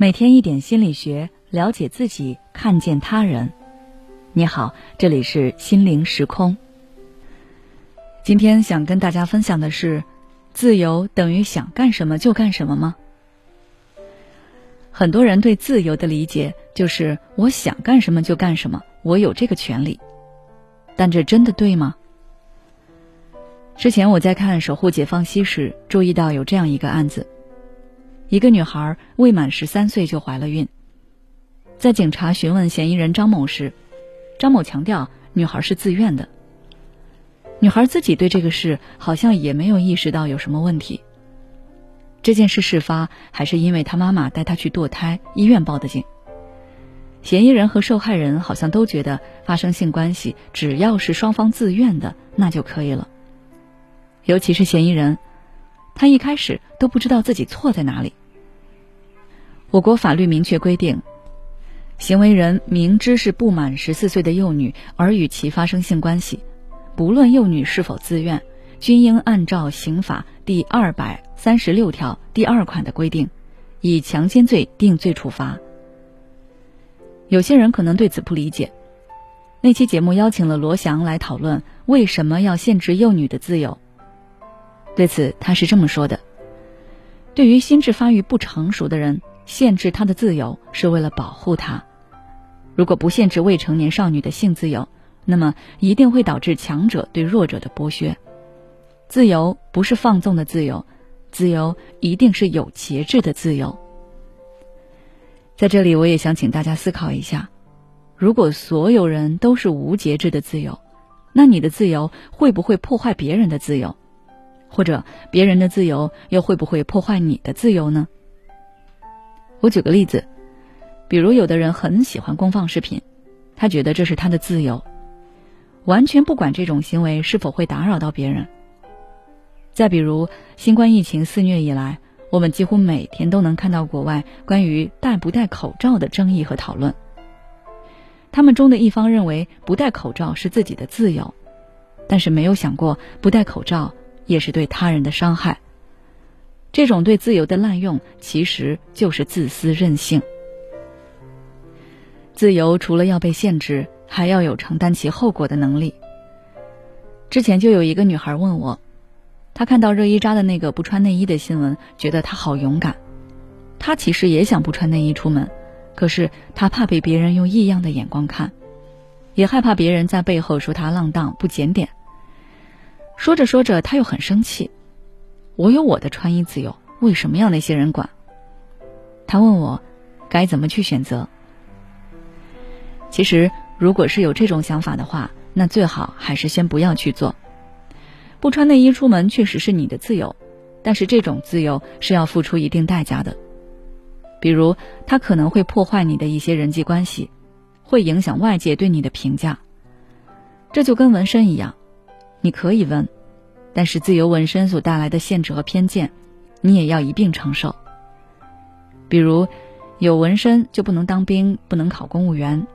每天一点心理学，了解自己，看见他人。你好，这里是心灵时空。今天想跟大家分享的是：自由等于想干什么就干什么吗？很多人对自由的理解就是我想干什么就干什么，我有这个权利。但这真的对吗？之前我在看《守护解放西》时，注意到有这样一个案子。一个女孩未满十三岁就怀了孕，在警察询问嫌疑人张某时，张某强调女孩是自愿的。女孩自己对这个事好像也没有意识到有什么问题。这件事事发还是因为她妈妈带她去堕胎，医院报的警。嫌疑人和受害人好像都觉得发生性关系只要是双方自愿的那就可以了，尤其是嫌疑人，他一开始都不知道自己错在哪里。我国法律明确规定，行为人明知是不满十四岁的幼女而与其发生性关系，不论幼女是否自愿，均应按照刑法第二百三十六条第二款的规定，以强奸罪定罪处罚。有些人可能对此不理解。那期节目邀请了罗翔来讨论为什么要限制幼女的自由。对此，他是这么说的：“对于心智发育不成熟的人。”限制他的自由是为了保护他。如果不限制未成年少女的性自由，那么一定会导致强者对弱者的剥削。自由不是放纵的自由，自由一定是有节制的自由。在这里，我也想请大家思考一下：如果所有人都是无节制的自由，那你的自由会不会破坏别人的自由？或者别人的自由又会不会破坏你的自由呢？我举个例子，比如有的人很喜欢公放视频，他觉得这是他的自由，完全不管这种行为是否会打扰到别人。再比如，新冠疫情肆虐以来，我们几乎每天都能看到国外关于戴不戴口罩的争议和讨论。他们中的一方认为不戴口罩是自己的自由，但是没有想过不戴口罩也是对他人的伤害。这种对自由的滥用，其实就是自私任性。自由除了要被限制，还要有承担其后果的能力。之前就有一个女孩问我，她看到热依扎的那个不穿内衣的新闻，觉得她好勇敢。她其实也想不穿内衣出门，可是她怕被别人用异样的眼光看，也害怕别人在背后说她浪荡不检点。说着说着，她又很生气。我有我的穿衣自由，为什么要那些人管？他问我该怎么去选择。其实，如果是有这种想法的话，那最好还是先不要去做。不穿内衣出门确实是你的自由，但是这种自由是要付出一定代价的。比如，它可能会破坏你的一些人际关系，会影响外界对你的评价。这就跟纹身一样，你可以纹。但是自由纹身所带来的限制和偏见，你也要一并承受。比如，有纹身就不能当兵，不能考公务员，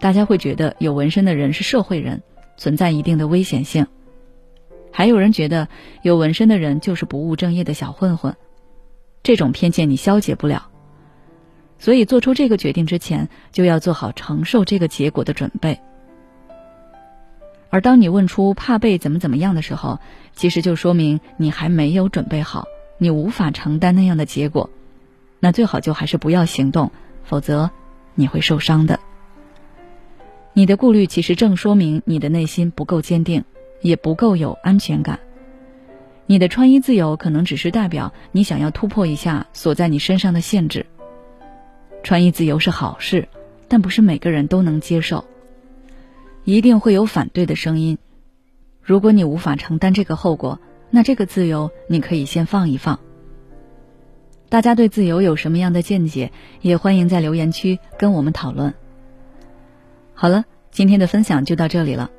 大家会觉得有纹身的人是社会人，存在一定的危险性。还有人觉得有纹身的人就是不务正业的小混混，这种偏见你消解不了。所以做出这个决定之前，就要做好承受这个结果的准备。而当你问出怕被怎么怎么样的时候，其实就说明你还没有准备好，你无法承担那样的结果，那最好就还是不要行动，否则你会受伤的。你的顾虑其实正说明你的内心不够坚定，也不够有安全感。你的穿衣自由可能只是代表你想要突破一下锁在你身上的限制。穿衣自由是好事，但不是每个人都能接受。一定会有反对的声音。如果你无法承担这个后果，那这个自由你可以先放一放。大家对自由有什么样的见解，也欢迎在留言区跟我们讨论。好了，今天的分享就到这里了。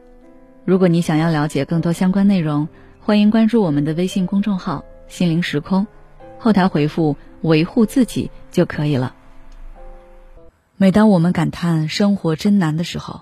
如果你想要了解更多相关内容，欢迎关注我们的微信公众号“心灵时空”，后台回复“维护自己”就可以了。每当我们感叹生活真难的时候，